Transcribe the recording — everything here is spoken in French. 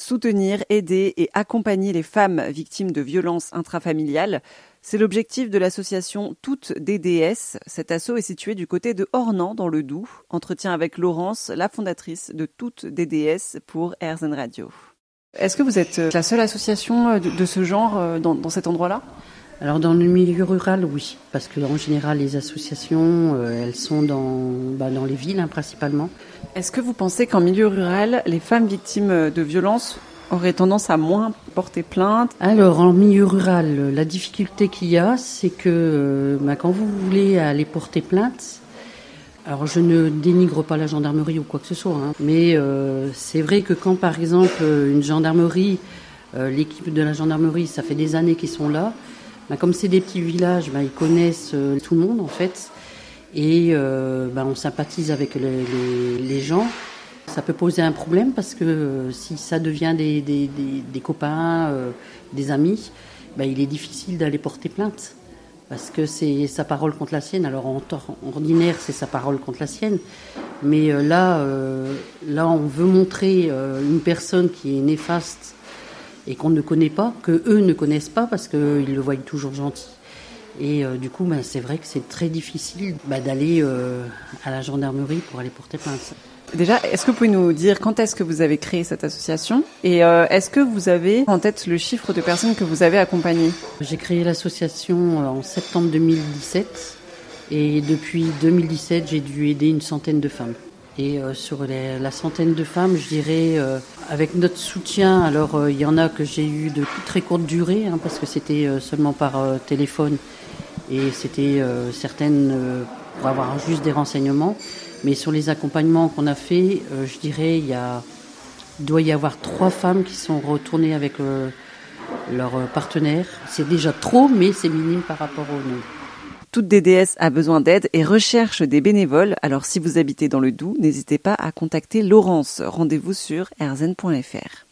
soutenir, aider et accompagner les femmes victimes de violences intrafamiliales. C'est l'objectif de l'association Toutes DDS. Cet assaut est situé du côté de Ornans dans le Doubs. Entretien avec Laurence, la fondatrice de Toutes DDS pour RZN Radio. Est-ce que vous êtes euh, la seule association euh, de, ce genre euh, dans, cet endroit-là? Alors dans le milieu rural, oui, parce que en général les associations, elles sont dans, bah, dans les villes hein, principalement. Est-ce que vous pensez qu'en milieu rural, les femmes victimes de violences auraient tendance à moins porter plainte? Alors en milieu rural, la difficulté qu'il y a, c'est que bah, quand vous voulez aller porter plainte, alors je ne dénigre pas la gendarmerie ou quoi que ce soit, hein. mais euh, c'est vrai que quand par exemple une gendarmerie, euh, l'équipe de la gendarmerie, ça fait des années qu'ils sont là, bah, comme c'est des petits villages, bah, ils connaissent euh, tout le monde en fait, et bah, on sympathise avec les, gens. Ça peut poser un problème parce que si ça devient des, des copains, des amis, il est difficile d'aller porter plainte parce que c'est sa parole contre la sienne. Alors en ordinaire, c'est sa parole contre la sienne, mais euh, là, euh, là, on veut montrer euh, une personne qui est néfaste et qu'on ne connaît pas, que eux ne connaissent pas parce qu'ils le voient toujours gentil. Et du coup, ben, c'est vrai que c'est très difficile bah, d'aller à la gendarmerie pour aller porter plainte. Déjà, est-ce que vous pouvez nous dire quand est-ce que vous avez créé cette association et euh, est-ce que vous avez en tête le chiffre de personnes que vous avez accompagnées? J'ai créé l'association euh, en septembre 2017 et depuis 2017, j'ai dû aider une centaine de femmes. Et euh, sur la centaine de femmes, je dirais, avec notre soutien, alors il y en a que j'ai eu de très courte durée, hein, parce que c'était seulement par téléphone et c'était certaines pour avoir juste des renseignements. Mais sur les accompagnements qu'on a fait, euh, je dirais, il, doit y avoir trois femmes qui sont retournées avec euh, leur partenaire. C'est déjà trop, mais c'est minime par rapport au nombre. Toute DDS a besoin d'aide et recherche des bénévoles. Alors si vous habitez dans le Doubs, n'hésitez pas à contacter Laurence. Rendez-vous sur rzn.fr.